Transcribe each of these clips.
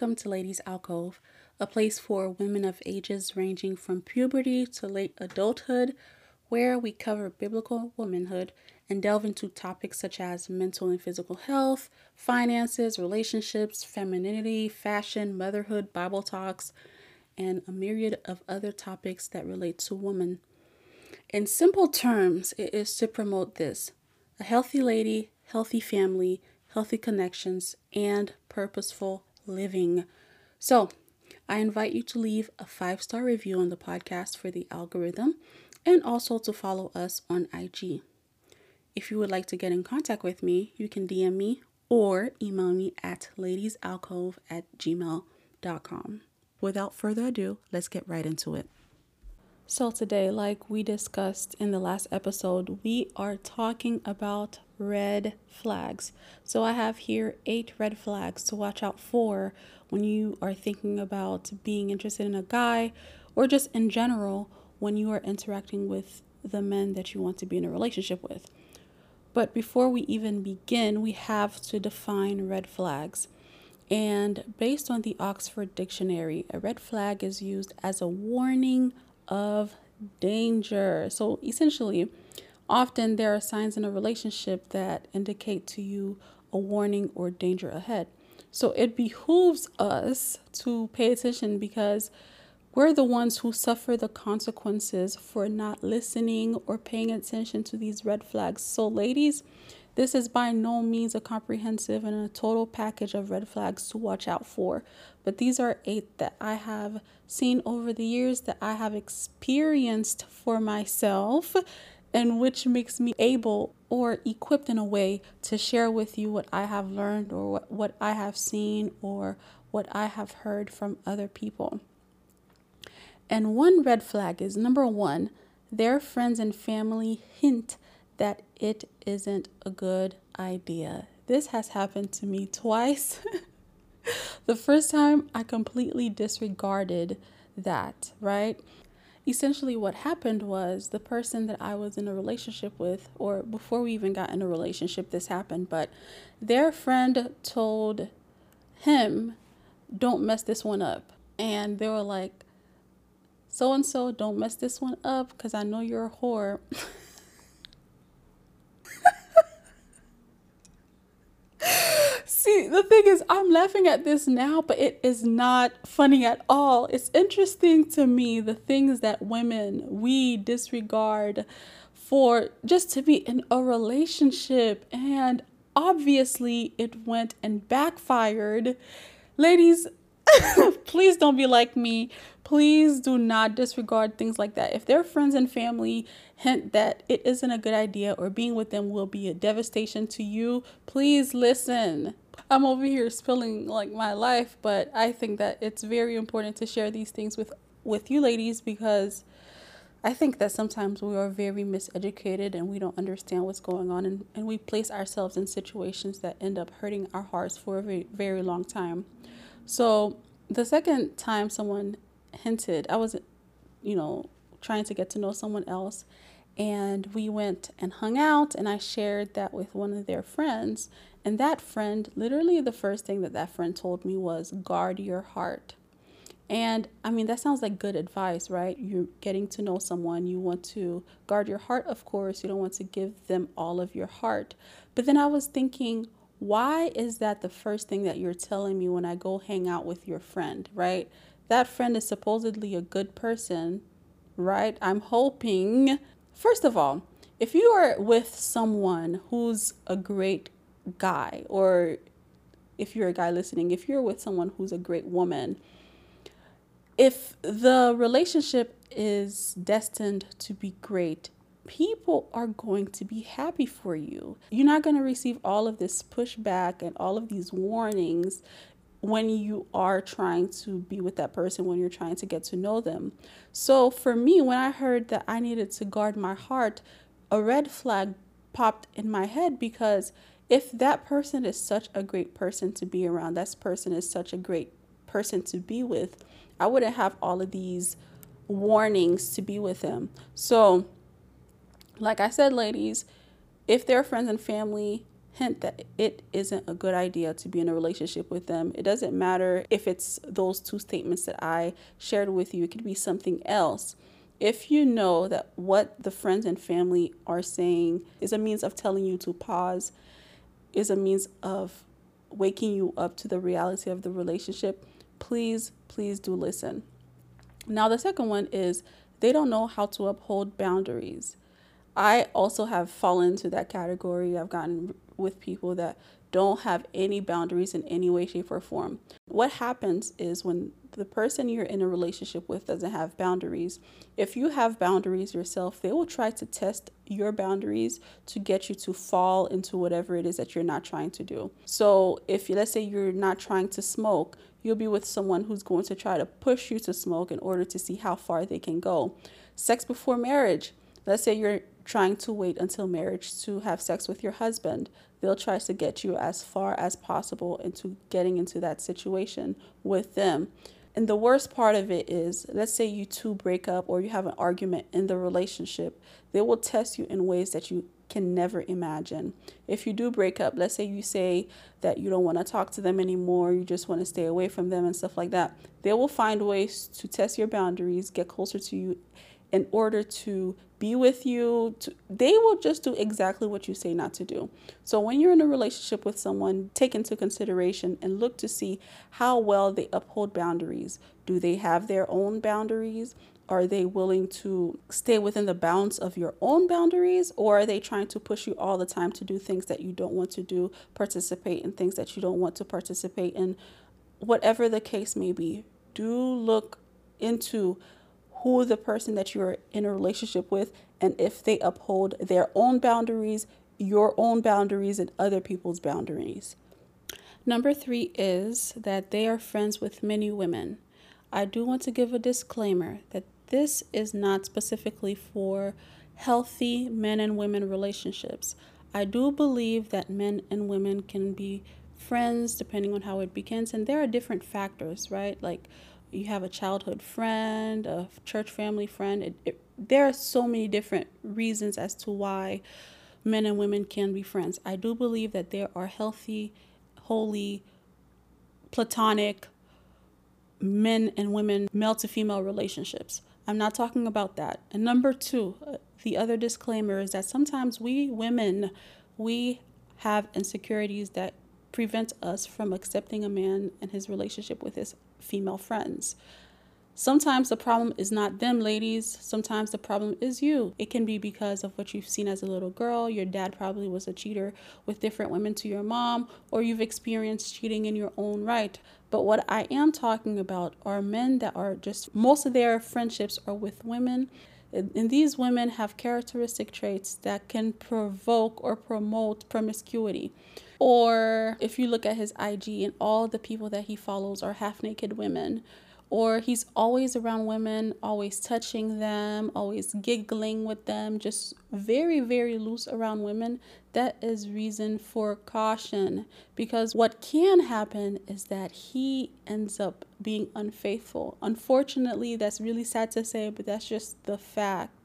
welcome to Ladies Alcove, a place for women of ages ranging from puberty to late adulthood, where we cover biblical womanhood and delve into topics such as mental and physical health, finances, relationships, femininity, fashion, motherhood, Bible talks, and a myriad of other topics that relate to women. In simple terms, it is to promote this a healthy lady, healthy family, healthy connections, and purposeful living. So, I invite you to leave a five star review on the podcast for the algorithm and also to follow us on IG. If you would like to get in contact with me, you can DM me or email me at ladiesalcove at gmail.com. Without further ado, let's get right into it. So, today, like we discussed in the last episode, we are talking about red flags. So, I have here eight red flags to watch out for when you are thinking about being interested in a guy or just in general when you are interacting with the men that you want to be in a relationship with. But before we even begin, we have to define red flags. And based on the Oxford Dictionary, a red flag is used as a warning of danger. So essentially, often there are signs in a relationship that indicate to you a warning or danger ahead. So it behooves us to pay attention because we're the ones who suffer the consequences for not listening or paying attention to these red flags. So, ladies, this is by no means a comprehensive and a total package of red flags to watch out for, but these are eight that I have seen over the years that I have experienced for myself, and which makes me able or equipped in a way to share with you what I have learned or what, what I have seen or what I have heard from other people. And one red flag is number one, their friends and family hint that it isn't a good idea. This has happened to me twice. the first time I completely disregarded that, right? Essentially, what happened was the person that I was in a relationship with, or before we even got in a relationship, this happened, but their friend told him, Don't mess this one up. And they were like, So and so, don't mess this one up because I know you're a whore. The thing is, I'm laughing at this now, but it is not funny at all. It's interesting to me the things that women we disregard for just to be in a relationship. And obviously, it went and backfired. Ladies, please don't be like me. Please do not disregard things like that. If their friends and family hint that it isn't a good idea or being with them will be a devastation to you, please listen. I'm over here spilling like my life, but I think that it's very important to share these things with with you ladies because I think that sometimes we are very miseducated and we don't understand what's going on and, and we place ourselves in situations that end up hurting our hearts for a very, very long time. So the second time someone hinted, I was, you know, trying to get to know someone else and we went and hung out and I shared that with one of their friends and that friend, literally, the first thing that that friend told me was guard your heart. And I mean, that sounds like good advice, right? You're getting to know someone, you want to guard your heart, of course. You don't want to give them all of your heart. But then I was thinking, why is that the first thing that you're telling me when I go hang out with your friend, right? That friend is supposedly a good person, right? I'm hoping, first of all, if you are with someone who's a great guy, or if you're a guy listening, if you're with someone who's a great woman, if the relationship is destined to be great, people are going to be happy for you. You're not going to receive all of this pushback and all of these warnings when you are trying to be with that person, when you're trying to get to know them. So for me, when I heard that I needed to guard my heart, a red flag popped in my head because if that person is such a great person to be around, that person is such a great person to be with, I wouldn't have all of these warnings to be with them. So, like I said, ladies, if their friends and family hint that it isn't a good idea to be in a relationship with them. It doesn't matter if it's those two statements that I shared with you, it could be something else. If you know that what the friends and family are saying is a means of telling you to pause, is a means of waking you up to the reality of the relationship, please, please do listen. Now, the second one is they don't know how to uphold boundaries. I also have fallen into that category. I've gotten with people that don't have any boundaries in any way, shape, or form. What happens is when the person you're in a relationship with doesn't have boundaries, if you have boundaries yourself, they will try to test your boundaries to get you to fall into whatever it is that you're not trying to do. So, if let's say you're not trying to smoke, you'll be with someone who's going to try to push you to smoke in order to see how far they can go. Sex before marriage. Let's say you're trying to wait until marriage to have sex with your husband. They'll try to get you as far as possible into getting into that situation with them. And the worst part of it is, let's say you two break up or you have an argument in the relationship, they will test you in ways that you can never imagine. If you do break up, let's say you say that you don't want to talk to them anymore, you just want to stay away from them and stuff like that, they will find ways to test your boundaries, get closer to you in order to be with you. To, they will just do exactly what you say not to do. So when you're in a relationship with someone, take into consideration and look to see how well they uphold boundaries. Do they have their own boundaries? Are they willing to stay within the bounds of your own boundaries? Or are they trying to push you all the time to do things that you don't want to do, participate in things that you don't want to participate in? Whatever the case may be, do look into who the person that you're in a relationship with and if they uphold their own boundaries, your own boundaries, and other people's boundaries. Number three is that they are friends with many women. I do want to give a disclaimer that this is not specifically for healthy men and women relationships. I do believe that men and women can be friends depending on how it begins, and there are different factors, right? Like you have a childhood friend, a church family friend. It, it, there are so many different reasons as to why men and women can be friends. I do believe that there are healthy, holy, platonic men and women, male to female relationships. I'm not talking about that. And number two, uh, the other disclaimer is that sometimes we women, we have insecurities that prevent us from accepting a man and his relationship with his female friends. Sometimes the problem is not them, ladies. Sometimes the problem is you. It can be because of what you've seen as a little girl. Your dad probably was a cheater with different women to your mom, or you've experienced cheating in your own right. But what I am talking about are men that are just, most of their friendships are with women. And these women have characteristic traits that can provoke or promote promiscuity. Or if you look at his IG and all the people that he follows are half naked women. Or he's always around women, always touching them, always giggling with them, just very, very loose around women. That is reason for caution because what can happen is that he ends up being unfaithful. Unfortunately, that's really sad to say, but that's just the fact.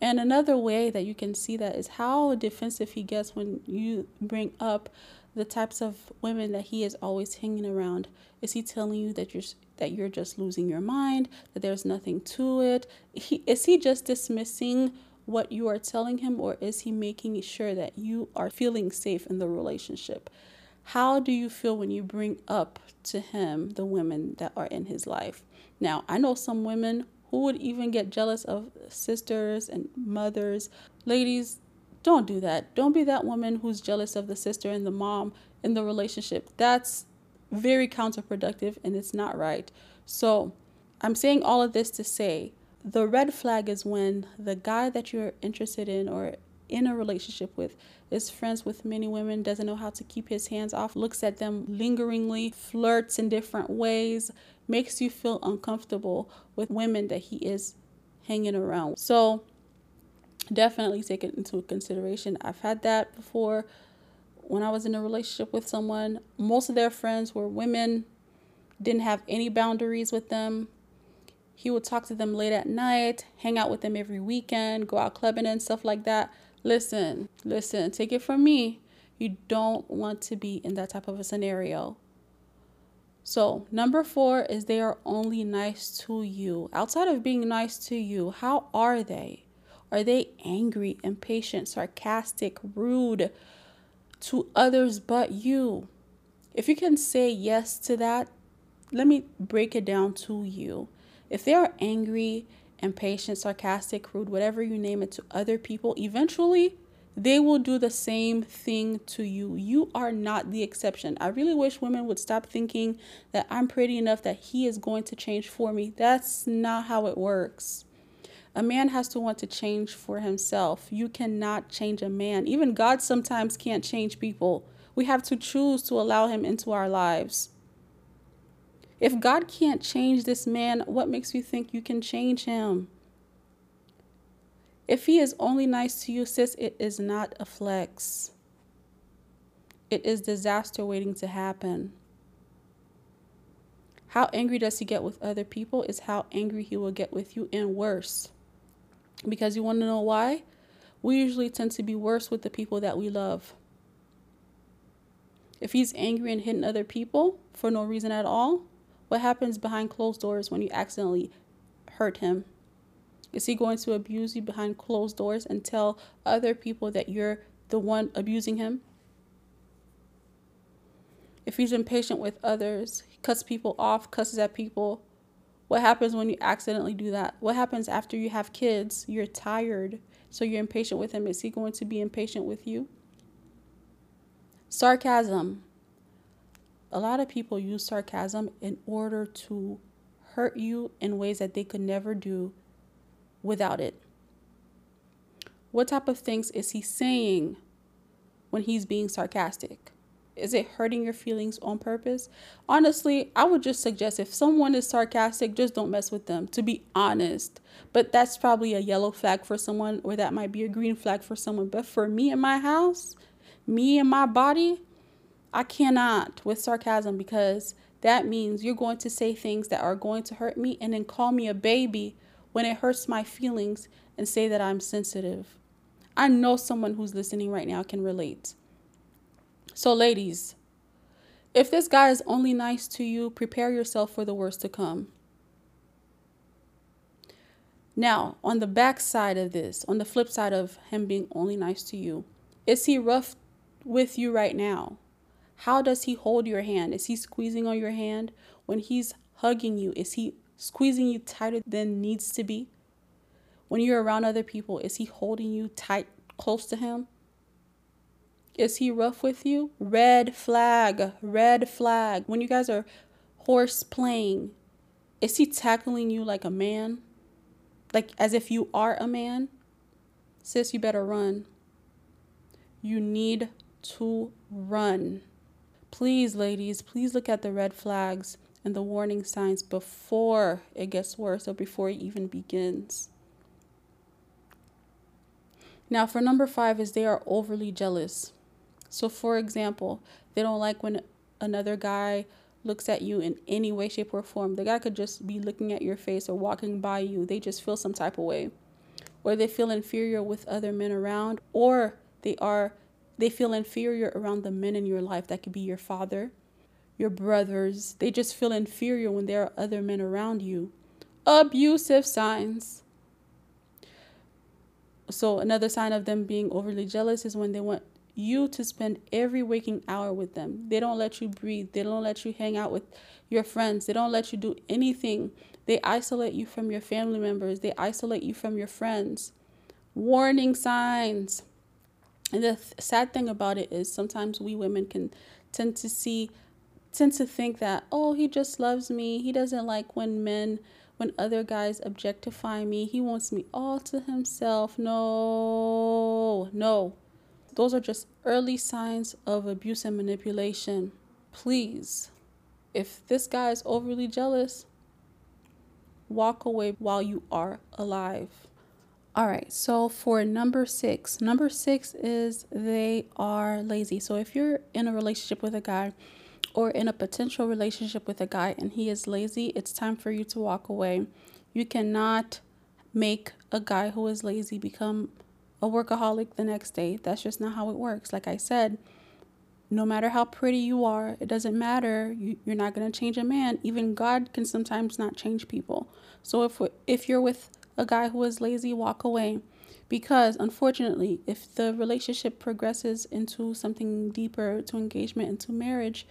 And another way that you can see that is how defensive he gets when you bring up the types of women that he is always hanging around. Is he telling you that you're that you're just losing your mind, that there's nothing to it? He, is he just dismissing what you are telling him or is he making sure that you are feeling safe in the relationship? How do you feel when you bring up to him the women that are in his life? Now, I know some women who would even get jealous of sisters and mothers. Ladies, don't do that. Don't be that woman who's jealous of the sister and the mom in the relationship. That's very counterproductive and it's not right. So, I'm saying all of this to say the red flag is when the guy that you're interested in or in a relationship with is friends with many women, doesn't know how to keep his hands off, looks at them lingeringly, flirts in different ways, makes you feel uncomfortable with women that he is hanging around. So definitely take it into consideration. I've had that before when I was in a relationship with someone. Most of their friends were women, didn't have any boundaries with them. He would talk to them late at night, hang out with them every weekend, go out clubbing and stuff like that. Listen, listen, take it from me. You don't want to be in that type of a scenario. So, number four is they are only nice to you. Outside of being nice to you, how are they? Are they angry, impatient, sarcastic, rude to others but you? If you can say yes to that, let me break it down to you. If they are angry, impatient, sarcastic, rude, whatever you name it to other people, eventually they will do the same thing to you. You are not the exception. I really wish women would stop thinking that I'm pretty enough that he is going to change for me. That's not how it works. A man has to want to change for himself. You cannot change a man. Even God sometimes can't change people. We have to choose to allow him into our lives. If God can't change this man, what makes you think you can change him? If he is only nice to you, sis, it is not a flex. It is disaster waiting to happen. How angry does he get with other people is how angry he will get with you and worse. Because you want to know why? We usually tend to be worse with the people that we love. If he's angry and hitting other people for no reason at all, what happens behind closed doors when you accidentally hurt him? Is he going to abuse you behind closed doors and tell other people that you're the one abusing him? If he's impatient with others, he cuts people off, cusses at people. What happens when you accidentally do that? What happens after you have kids? You're tired, so you're impatient with him. Is he going to be impatient with you? Sarcasm. A lot of people use sarcasm in order to hurt you in ways that they could never do without it? What type of things is he saying when he's being sarcastic? Is it hurting your feelings on purpose? Honestly, I would just suggest if someone is sarcastic, just don't mess with them, to be honest. But that's probably a yellow flag for someone, or that might be a green flag for someone. But for me and my house, me and my body, I cannot with sarcasm because that means you're going to say things that are going to hurt me and then call me a baby when it hurts my feelings and say that I'm sensitive. I know someone who's listening right now can relate. So, ladies, if this guy is only nice to you, prepare yourself for the worst to come. Now, on the back side of this, on the flip side of him being only nice to you, is he rough with you right now? How does he hold your hand? Is he squeezing on your hand? When he's hugging you, is he squeezing you tighter than needs to be? When you're around other people, is he holding you tight, close to him? Is he rough with you? Red flag, red flag. When you guys are horse playing, is he tackling you like a man? Like as if you are a man? Sis, you better run. You need to run. Please, ladies, please look at the red flags and the warning signs before it gets worse or before it even begins. Now, for number five, is they are overly jealous. So, for example, they don't like when another guy looks at you in any way, shape, or form. The guy could just be looking at your face or walking by you. They just feel some type of way. Or they feel inferior with other men around, or they are they feel inferior around the men in your life. That could be your father, your brothers. They just feel inferior when there are other men around you. Abusive signs. So, another sign of them being overly jealous is when they want you to spend every waking hour with them. They don't let you breathe. They don't let you hang out with your friends. They don't let you do anything. They isolate you from your family members. They isolate you from your friends. Warning signs. And the th- sad thing about it is sometimes we women can tend to see tend to think that, oh, he just loves me. He doesn't like when men, when other guys objectify me. He wants me all to himself. No, no. Those are just early signs of abuse and manipulation. Please, if this guy is overly jealous, walk away while you are alive. All right, so for number six, number six is they are lazy. So if you're in a relationship with a guy or in a potential relationship with a guy and he is lazy, it's time for you to walk away. You cannot make a guy who is lazy become a workaholic the next day. That's just not how it works. Like I said, no matter how pretty you are, it doesn't matter. You, you're not going to change a man. Even God can sometimes not change people. So if if you're with a guy who is lazy, walk away. Because unfortunately, if the relationship progresses into something deeper, to engagement, into marriage,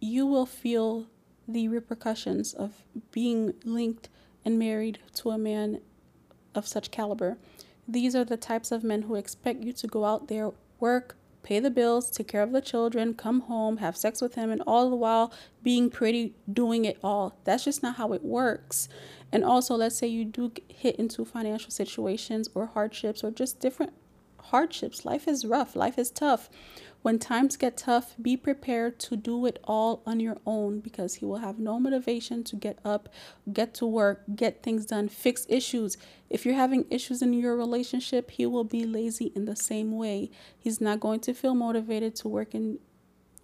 you will feel the repercussions of being linked and married to a man of such caliber. These are the types of men who expect you to go out there, work, pay the bills, take care of the children, come home, have sex with him, and all the while being pretty, doing it all. That's just not how it works. And also, let's say you do hit into financial situations or hardships or just different hardships. Life is rough, life is tough. When times get tough, be prepared to do it all on your own because he will have no motivation to get up, get to work, get things done, fix issues. If you're having issues in your relationship, he will be lazy in the same way. He's not going to feel motivated to work in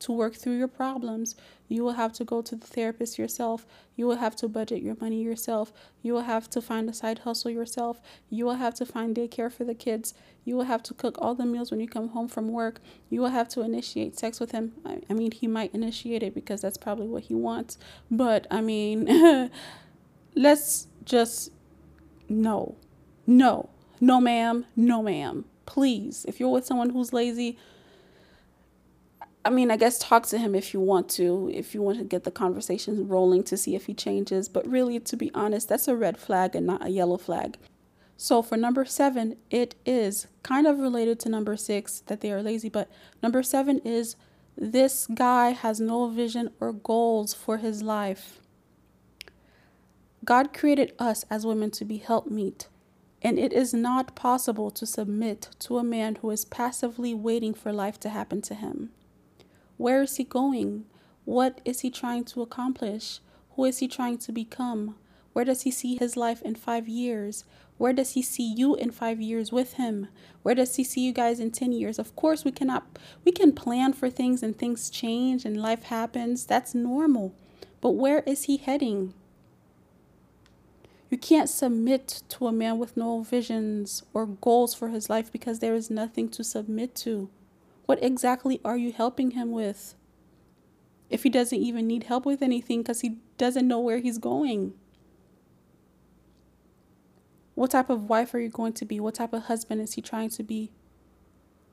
to work through your problems. You will have to go to the therapist yourself. You will have to budget your money yourself. You will have to find a side hustle yourself. You will have to find daycare for the kids. You will have to cook all the meals when you come home from work. You will have to initiate sex with him. I, I mean, he might initiate it because that's probably what he wants. But I mean, let's just no, no, no, ma'am, no, ma'am. Please, if you're with someone who's lazy, I mean, I guess talk to him if you want to, if you want to get the conversation rolling to see if he changes. But really, to be honest, that's a red flag and not a yellow flag. So for number seven, it is kind of related to number six that they are lazy. But number seven is this guy has no vision or goals for his life. God created us as women to be helpmeet, and it is not possible to submit to a man who is passively waiting for life to happen to him. Where is he going? What is he trying to accomplish? Who is he trying to become? Where does he see his life in five years? Where does he see you in five years with him? Where does he see you guys in 10 years? Of course, we cannot, we can plan for things and things change and life happens. That's normal. But where is he heading? You can't submit to a man with no visions or goals for his life because there is nothing to submit to. What exactly are you helping him with? If he doesn't even need help with anything because he doesn't know where he's going. What type of wife are you going to be? What type of husband is he trying to be?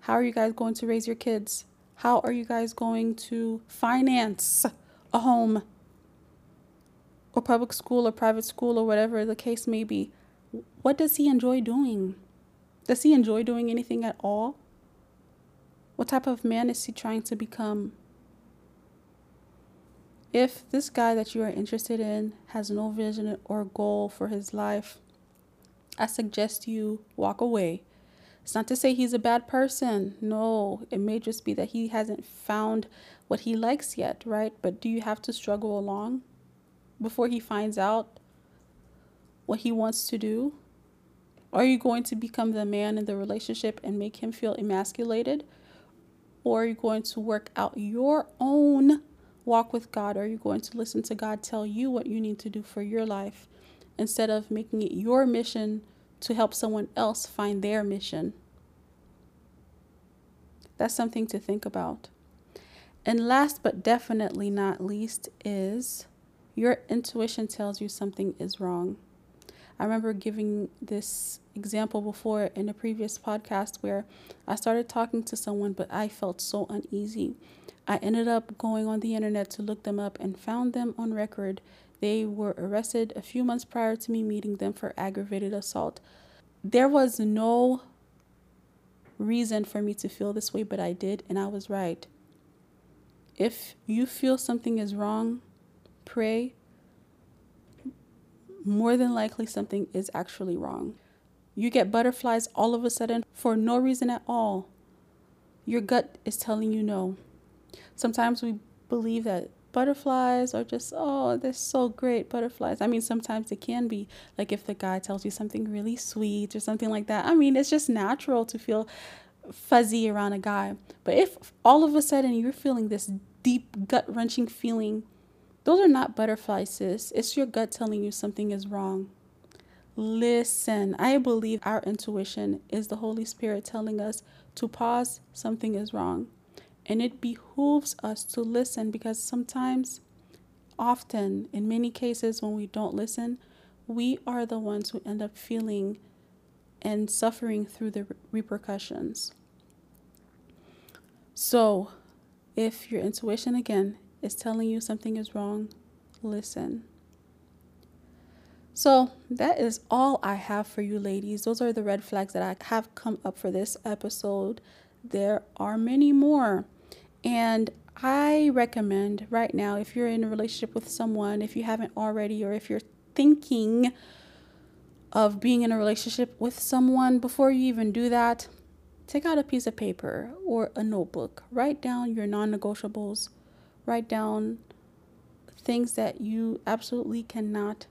How are you guys going to raise your kids? How are you guys going to finance a home or public school or private school or whatever the case may be? What does he enjoy doing? Does he enjoy doing anything at all? What type of man is he trying to become? If this guy that you are interested in has no vision or goal for his life, I suggest you walk away. It's not to say he's a bad person. No, it may just be that he hasn't found what he likes yet, right? But do you have to struggle along before he finds out what he wants to do? Are you going to become the man in the relationship and make him feel emasculated? Or are you going to work out your own walk with God? Are you going to listen to God tell you what you need to do for your life instead of making it your mission to help someone else find their mission? That's something to think about. And last but definitely not least is your intuition tells you something is wrong. I remember giving this example before in a previous podcast where I started talking to someone, but I felt so uneasy. I ended up going on the internet to look them up and found them on record. They were arrested a few months prior to me meeting them for aggravated assault. There was no reason for me to feel this way, but I did, and I was right. If you feel something is wrong, pray, more than likely something is actually wrong. You get butterflies all of a sudden for no reason at all. Your gut is telling you no. Sometimes we believe that butterflies are just, oh, they're so great, butterflies. I mean, sometimes it can be like if the guy tells you something really sweet or something like that. I mean, it's just natural to feel fuzzy around a guy. But if all of a sudden you're feeling this deep gut wrenching feeling those are not butterflies, sis. It's your gut telling you something is wrong. Listen, I believe our intuition is the Holy Spirit telling us to pause, something is wrong. And it behooves us to listen because sometimes, often, in many cases, when we don't listen, we are the ones who end up feeling and suffering through the repercussions. So, if your intuition again is telling you something is wrong, listen. So, that is all I have for you, ladies. Those are the red flags that I have come up for this episode. There are many more. And I recommend right now, if you're in a relationship with someone, if you haven't already, or if you're thinking of being in a relationship with someone, before you even do that, take out a piece of paper or a notebook. Write down your non negotiables. Write down things that you absolutely cannot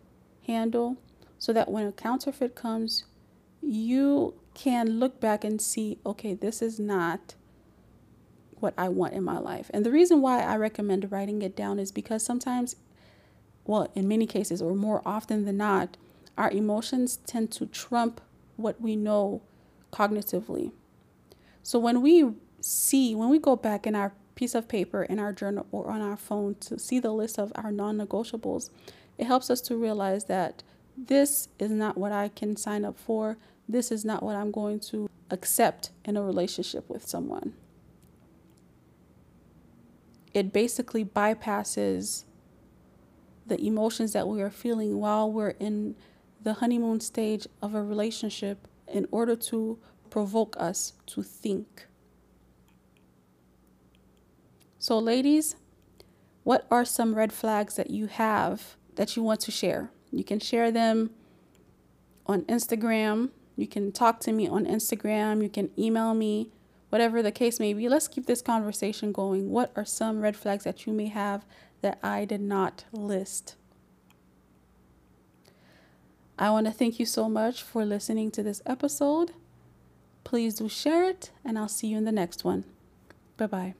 handle so that when a counterfeit comes, you can look back and see, okay, this is not what I want in my life. And the reason why I recommend writing it down is because sometimes, well, in many cases, or more often than not, our emotions tend to trump what we know cognitively. So when we see, when we go back in our piece of paper in our journal or on our phone to see the list of our non negotiables, it helps us to realize that this is not what I can sign up for. This is not what I'm going to accept in a relationship with someone. It basically bypasses the emotions that we are feeling while we're in the honeymoon stage of a relationship in order to provoke us to think. So, ladies, what are some red flags that you have that you want to share. You can share them on Instagram. You can talk to me on Instagram. You can email me, whatever the case may be. Let's keep this conversation going. What are some red flags that you may have that I did not list? I want to thank you so much for listening to this episode. Please do share it, and I'll see you in the next one. Bye bye.